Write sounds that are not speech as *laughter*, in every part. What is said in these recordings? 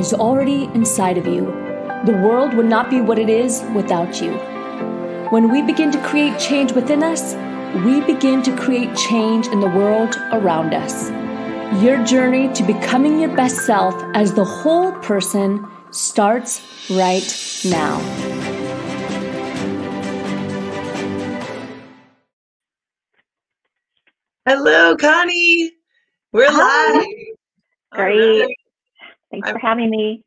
is already inside of you. The world would not be what it is without you. When we begin to create change within us, we begin to create change in the world around us. Your journey to becoming your best self as the whole person starts right now. Hello, Connie. We're Hi. live. Great. Right. Thanks I'm, for having me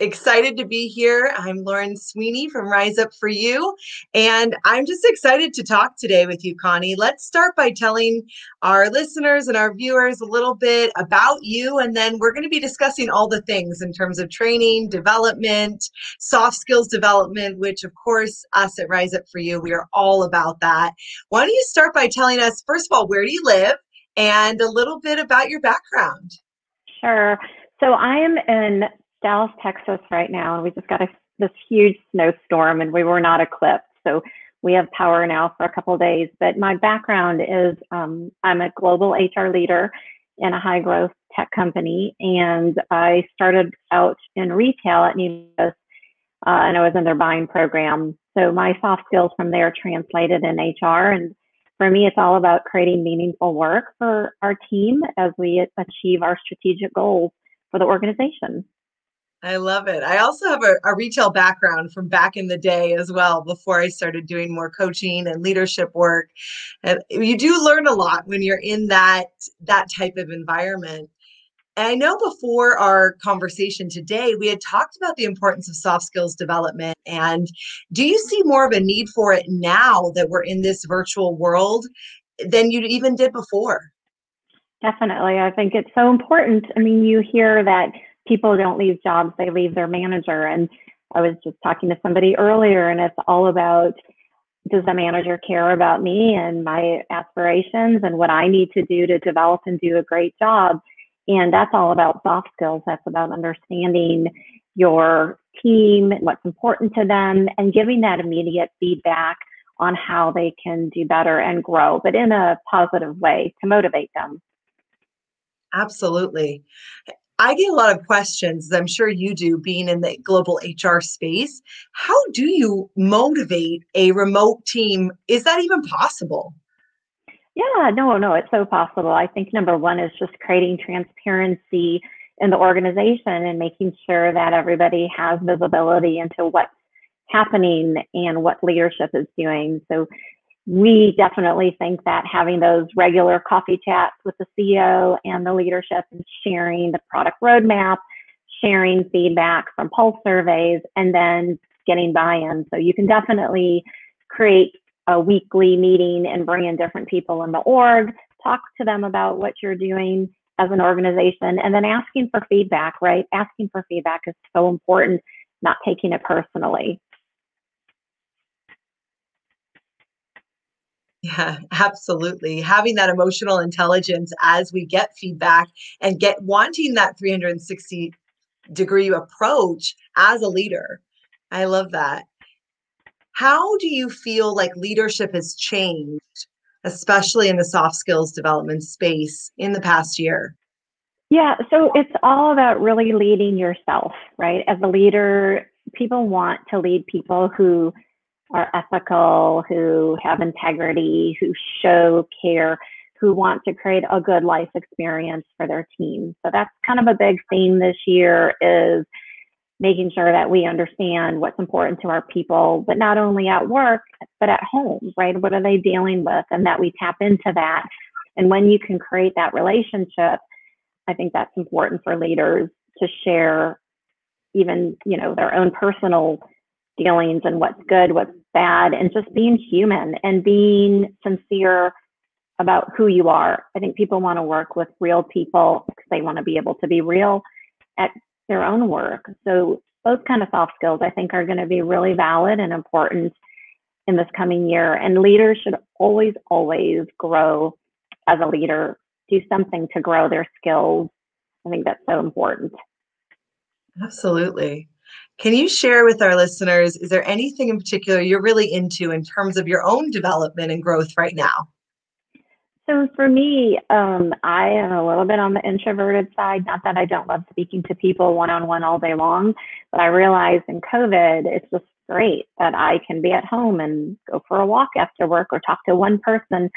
excited to be here. I'm Lauren Sweeney from Rise Up For You, and I'm just excited to talk today with you, Connie. Let's start by telling our listeners and our viewers a little bit about you, and then we're going to be discussing all the things in terms of training, development, soft skills development, which, of course, us at Rise Up For You, we are all about that. Why don't you start by telling us, first of all, where do you live and a little bit about your background? Sure. So I am in Dallas, Texas right now, and we just got a, this huge snowstorm and we were not equipped. So we have power now for a couple days. But my background is um, I'm a global HR leader in a high growth tech company, and I started out in retail at Neiman's, uh, and I was in their buying program. So my soft skills from there translated in HR. And for me, it's all about creating meaningful work for our team as we achieve our strategic goals for the organization. I love it. I also have a, a, retail background from back in the day as well, before I started doing more coaching and leadership work. And you do learn a lot when you're in that that type of environment. And I know before our conversation today, we had talked about the importance of soft skills development. And do you see more of a need for it now that we're in this virtual world than you even did before? Definitely. I think it's so important. I mean, you hear that people don't leave jobs, they leave their manager. And I was just talking to somebody earlier, and it's all about does the manager care about me and my aspirations and what I need to do to develop and do a great job? And that's all about soft skills. That's about understanding your team, and what's important to them, and giving that immediate feedback on how they can do better and grow, but in a positive way to motivate them. Absolutely. I get a lot of questions, I'm sure you do, being in the global HR space. How do you motivate a remote team? Is that even possible? Yeah, no, no, it's so possible. I think number one is just creating transparency in the organization and making sure that everybody has visibility into what's happening and what leadership is doing. So we definitely think that having those regular coffee chats with the CEO and the leadership and sharing the product roadmap, sharing feedback from pulse surveys, and then getting buy-in. So you can definitely create a weekly meeting and bring in different people in the org, talk to them about what you're doing as an organization, and then asking for feedback, right? Asking for feedback is so important, not taking it personally. Yeah, *laughs* absolutely. Having that emotional intelligence as we get feedback and get wanting that 360 degree approach as a leader. I love that. How do you feel like leadership has changed, especially in the soft skills development space in the past year? Yeah, so it's all about really leading yourself, right? As a leader, people want to lead people who are ethical, who have integrity, who show care, who want to create a good life experience for their team. So that's kind of a big theme this year is making sure that we understand what's important to our people, but not only at work, but at home, right? What are they dealing with? And that we tap into that. And when you can create that relationship, I think that's important for leaders to share even, you know, their own personal feelings and what's good, what's bad, and just being human and being sincere about who you are. I think people want to work with real people because they want to be able to be real at their own work. So those kind of soft skills I think are going to be really valid and important in this coming year. And leaders should always, always grow as a leader, do something to grow their skills. I think that's so important. Absolutely. Can you share with our listeners, is there anything in particular you're really into in terms of your own development and growth right now? So for me, um, I am a little bit on the introverted side. Not that I don't love speaking to people one on one all day long, but I realized in COVID, it's just great that I can be at home and go for a walk after work or talk to one person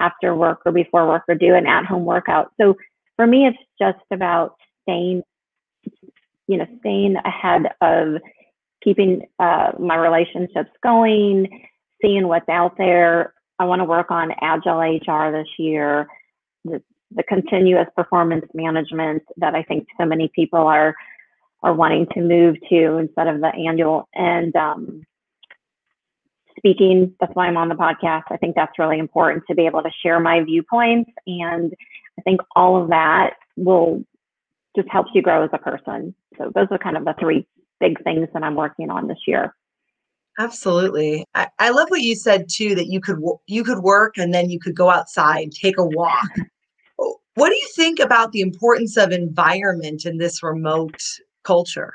after work or before work or do an at home workout. So for me, it's just about staying, you know, staying ahead of keeping uh, my relationships going, seeing what's out there, I want to work on agile HR this year, the, the continuous performance management that I think so many people are are wanting to move to instead of the annual and um, speaking. That's why I'm on the podcast. I think that's really important to be able to share my viewpoints, and I think all of that will just helps you grow as a person. So those are kind of the three big things that I'm working on this year. Absolutely. I, I love what you said too that you could you could work and then you could go outside, take a walk. *laughs* What do you think about the importance of environment in this remote culture?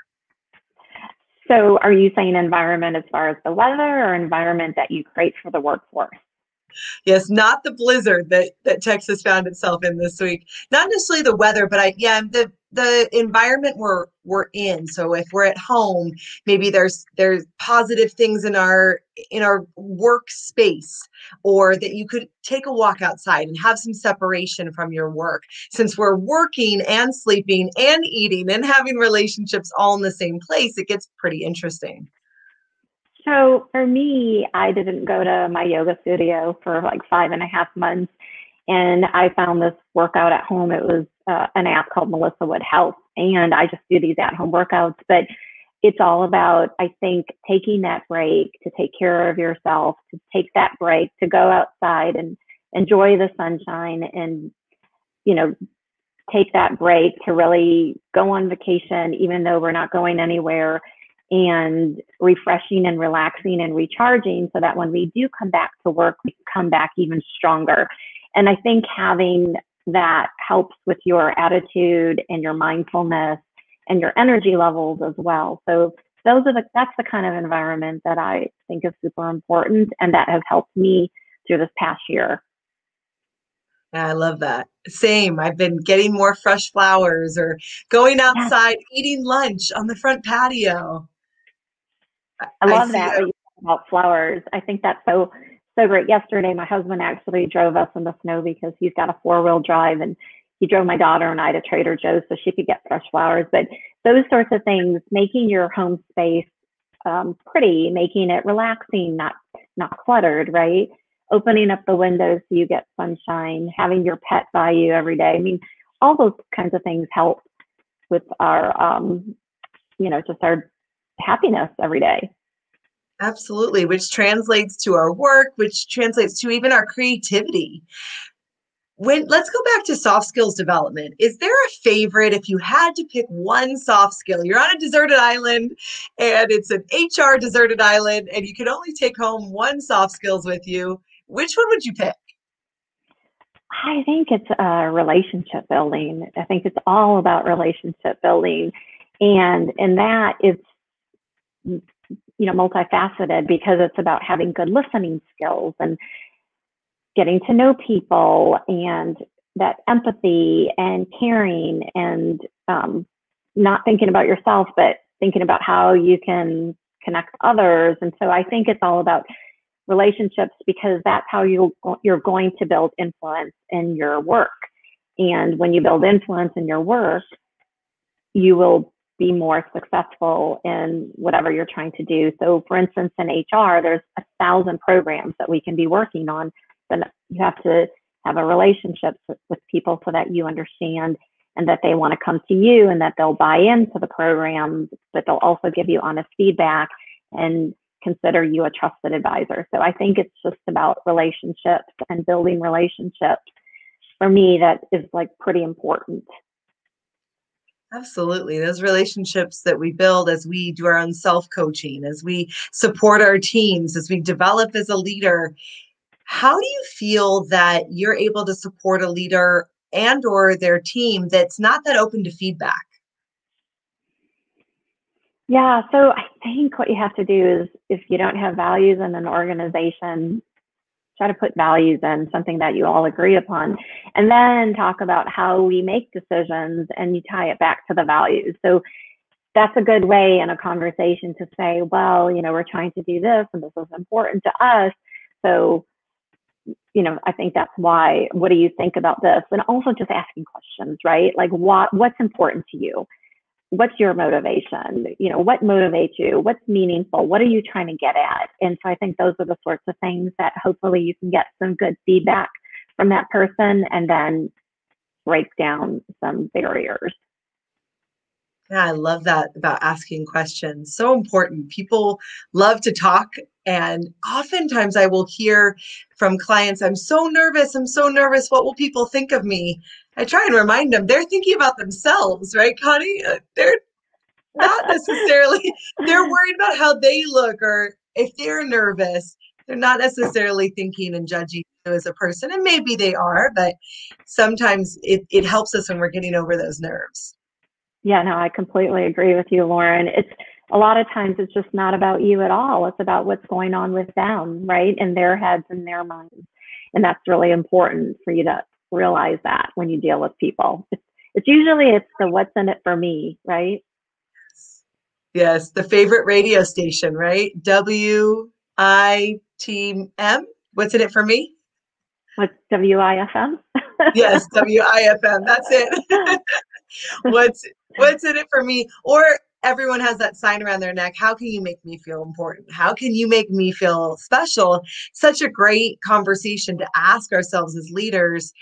So, are you saying environment as far as the weather or environment that you create for the workforce? Yes, not the blizzard that that Texas found itself in this week. Not necessarily the weather, but I yeah, the the environment we're we're in. So if we're at home maybe there's there's positive things in our in our workspace or that you could take a walk outside and have some separation from your work. Since we're working and sleeping and eating and having relationships all in the same place it gets pretty interesting so for me i didn't go to my yoga studio for like five and a half months and i found this workout at home it was uh, an app called Melissa Wood Health, and I just do these at home workouts. But it's all about, I think, taking that break to take care of yourself, to take that break, to go outside and enjoy the sunshine and, you know, take that break to really go on vacation, even though we're not going anywhere, and refreshing and relaxing and recharging so that when we do come back to work, we come back even stronger. And I think having that helps with your attitude and your mindfulness and your energy levels as well. So those are the that's the kind of environment that I think is super important and that has helped me through this past year. Yeah, I love that. Same. I've been getting more fresh flowers or going outside, yes. eating lunch on the front patio. I love I that, that about flowers. I think that's so so great. Yesterday, my husband actually drove us in the snow because he's got a four wheel drive and he drove my daughter and I to Trader Joe's so she could get fresh flowers. But those sorts of things, making your home space um, pretty, making it relaxing, not not cluttered, right? Opening up the windows so you get sunshine, having your pet by you every day. I mean, all those kinds of things help with our, um, you know, just our happiness every day. Absolutely, which translates to our work, which translates to even our creativity. When let's go back to soft skills development. Is there a favorite if you had to pick one soft skill? You're on a deserted island and it's an HR deserted island and you can only take home one soft skills with you. Which one would you pick? I think it's uh, relationship building. I think it's all about relationship building. And in that, it's you know multifaceted because it's about having good listening skills and getting to know people and that empathy and caring and um, not thinking about yourself but thinking about how you can connect others. And so i think it's all about relationships because that's how you you're going to build influence in your work. And when you build influence in your work you will be more successful in whatever you're trying to do. So, for instance, in HR, there's a thousand programs that we can be working on. Then you have to have a relationship with, people so that you understand and that they want to come to you and that they'll buy into the program, but they'll also give you honest feedback and consider you a trusted advisor. So I think it's just about relationships and building relationships. For me, that is like pretty important. Absolutely. Those relationships that we build as we do our own self coaching, as we support our teams, as we develop as a leader. How do you feel that you're able to support a leader and or their team that's not that open to feedback? Yeah, so I think what you have to do is if you don't have values in an organization, try to put values in something that you all agree upon and then talk about how we make decisions and you tie it back to the values. So that's a good way in a conversation to say well you know we're trying to do this and this is important to us. So you know i think that's why what do you think about this? And also just asking questions right? Like what what's important to you what's your motivation you know what motivates you what's meaningful what are you trying to get at and so i think those are the sorts of things that hopefully you can get some good feedback from that person and then break down some barriers yeah, I love that about asking questions. So important. People love to talk. And oftentimes I will hear from clients, I'm so nervous. I'm so nervous. What will people think of me? I try and remind them they're thinking about themselves, right, Connie? Uh, they're not necessarily, *laughs* they're worried about how they look or if they're nervous. They're not necessarily thinking and judging you as a person. And maybe they are, but sometimes it, it helps us when we're getting over those nerves. Yeah, no, I completely agree with you, Lauren. It's a lot of times it's just not about you at all. It's about what's going on with them, right? In their heads and their minds. And that's really important for you to realize that when you deal with people. It's, it's usually it's the what's in it for me, right? Yes, the favorite radio station, right? W I T M. What's in it for me? What's W I F M? yes, *laughs* W I F M. That's it. *laughs* what's what's in it for me? Or everyone has that sign around their neck. How can you make me feel important? How can you make me feel special? Such a great conversation to ask ourselves as leaders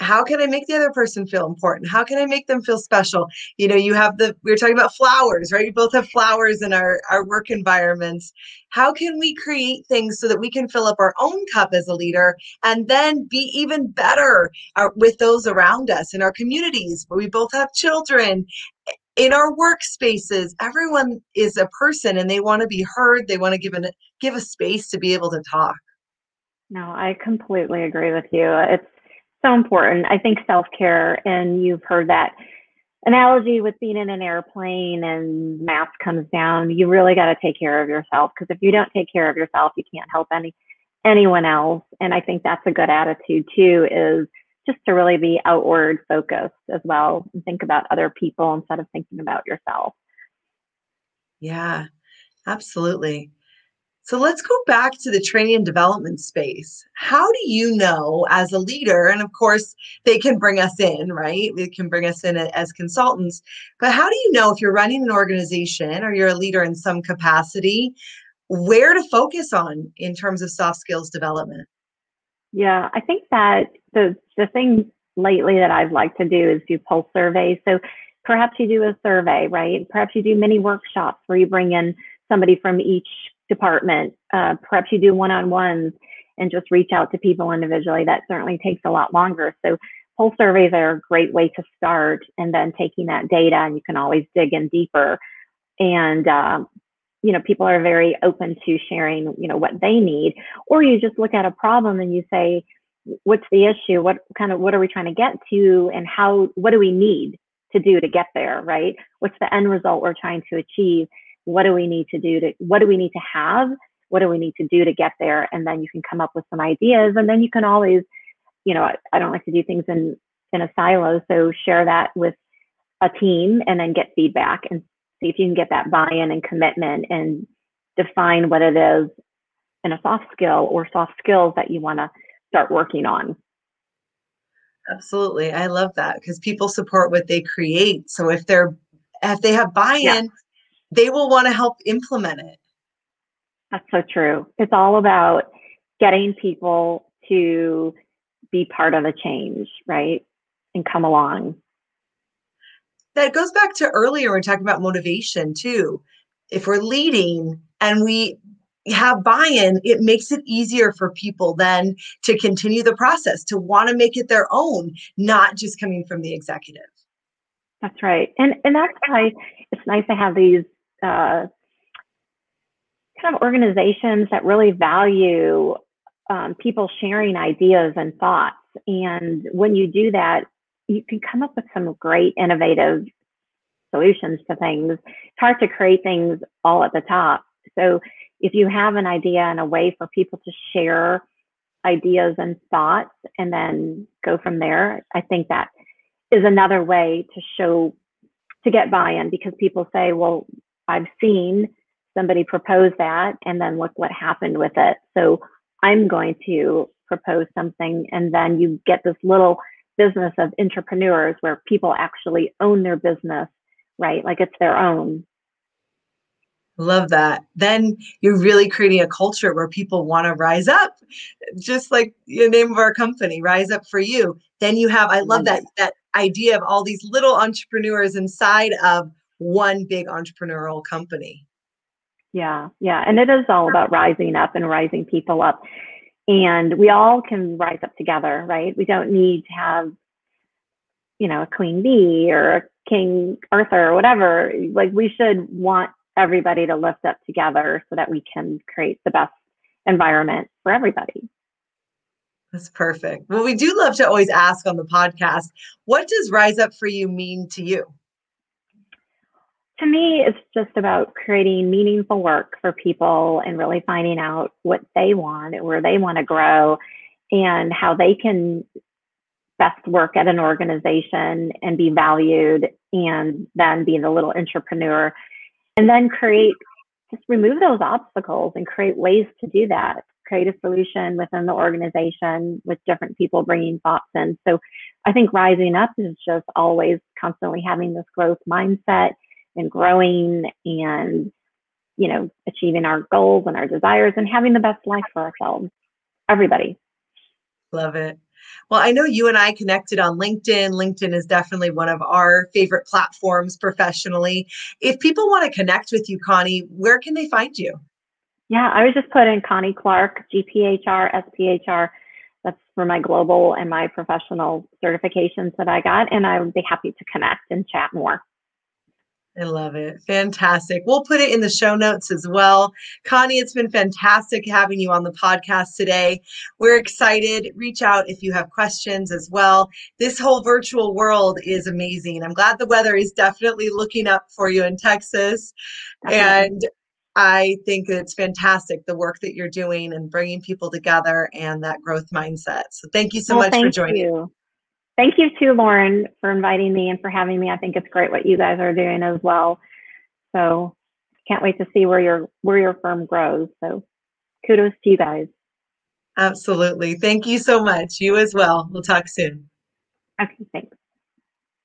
how can I make the other person feel important? How can I make them feel special? You know, you have the, we were talking about flowers, right? We both have flowers in our, our work environments. How can we create things so that we can fill up our own cup as a leader and then be even better uh, with those around us in our communities? But we both have children in our workspaces. Everyone is a person and they want to be heard. They want to give an, give a space to be able to talk. No, I completely agree with you. It's so important. I think self care, and you've heard that analogy with being in an airplane and mask comes down. You really got to take care of yourself because if you don't take care of yourself, you can't help any anyone else. And I think that's a good attitude too. Is just to really be outward focused as well and think about other people instead of thinking about yourself. Yeah, absolutely. So let's go back to the training and development space. How do you know as a leader, and of course, they can bring us in, right? They can bring us in as consultants, but how do you know if you're running an organization or you're a leader in some capacity, where to focus on in terms of soft skills development? Yeah, I think that the, the thing lately that I've liked to do is do pulse surveys. So perhaps you do a survey, right? Perhaps you do mini workshops where you bring in somebody from each department. Uh, perhaps you do one-on-ones and just reach out to people individually. That certainly takes a lot longer. So pulse surveys are a great way to start and then taking that data and you can always dig in deeper. And, um, you know, people are very open to sharing, you know, what they need. Or you just look at a problem and you say, what's the issue? What kind of, what are we trying to get to? And how, what do we need to do to get there, right? What's the end result we're trying to achieve? What do we need to do to what do we need to have? What do we need to do to get there? And then you can come up with some ideas. And then you can always you know i, I don't like to do things in in a silo. So share that with a team and then get feedback and see if you can get that buy-in and commitment and define what it is in a soft skill or soft skills that you want to start working on. Absolutely. I love that because people support what they create. So if they're if they have buy-in yeah they will want to help implement it. That's so true. It's all about getting people to be part of the change, right? And come along. That goes back to earlier, we're talking about motivation too. If we're leading and we have buy-in, it makes it easier for people then to continue the process, to want to make it their own, not just coming from the executive. That's right. And and that's why it's nice to have these uh, kind of organizations that really value um, people sharing ideas and thoughts. And when you do that, you can come up with some great innovative solutions to things. It's hard to create things all at the top. So if you have an idea and a way for people to share ideas and thoughts and then go from there. I think that is another way to show to get buy-in because people say, well, I've seen somebody propose that and then look what happened with it. So I'm going to propose something and then you get this little business of entrepreneurs where people actually own their business, right? Like it's their own. Love that. Then you're really creating a culture where people want to rise up, just like the name of our company, Rise Up for You. Then you have, I love that that idea of all these little entrepreneurs inside of one big entrepreneurial company. Yeah, yeah. And it is all about rising up and rising people up. And we all can rise up together, right? We don't need to have, you know, a Queen Bee or a King Arthur or whatever. Like we should want everybody to lift up together so that we can create the best environment for everybody. That's perfect. Well, we do love to always ask on the podcast what does Rise Up for You mean to you? To me, it's just about creating meaningful work for people and really finding out what they want, where they want to grow, and how they can best work at an organization and be valued, and then be the little entrepreneur. And then create just remove those obstacles and create ways to do that. Create a solution within the organization with different people bringing thoughts in. So i think rising up is just always constantly having this growth mindset and growing and you know achieving our goals and our desires and having the best life for ourselves everybody love it well, I know you and I connected on LinkedIn. LinkedIn is definitely one of our favorite platforms professionally. If people want to connect with you, Connie, where can they find you? Yeah, I was just put in Connie Clark, GPHR, SPHR. That's for my global and my professional certifications that I got. And I would be happy to connect and chat more. I love it. Fantastic. We'll put it in the show notes as well. Connie, it's been fantastic having you on the podcast today. We're excited. Reach out if you have questions as well. This whole virtual world is amazing. I'm glad the weather is definitely looking up for you in Texas. And I think it's fantastic the work that you're doing and bringing people together and that growth mindset. So thank you so well, much for joining. You thank you to Lauren for inviting me and for having me. I think it's great what you guys are doing as well. So can't wait to see where your where your firm grows. So kudos to you guys. Absolutely. Thank you so much. You as well. We'll talk soon. Okay, thanks.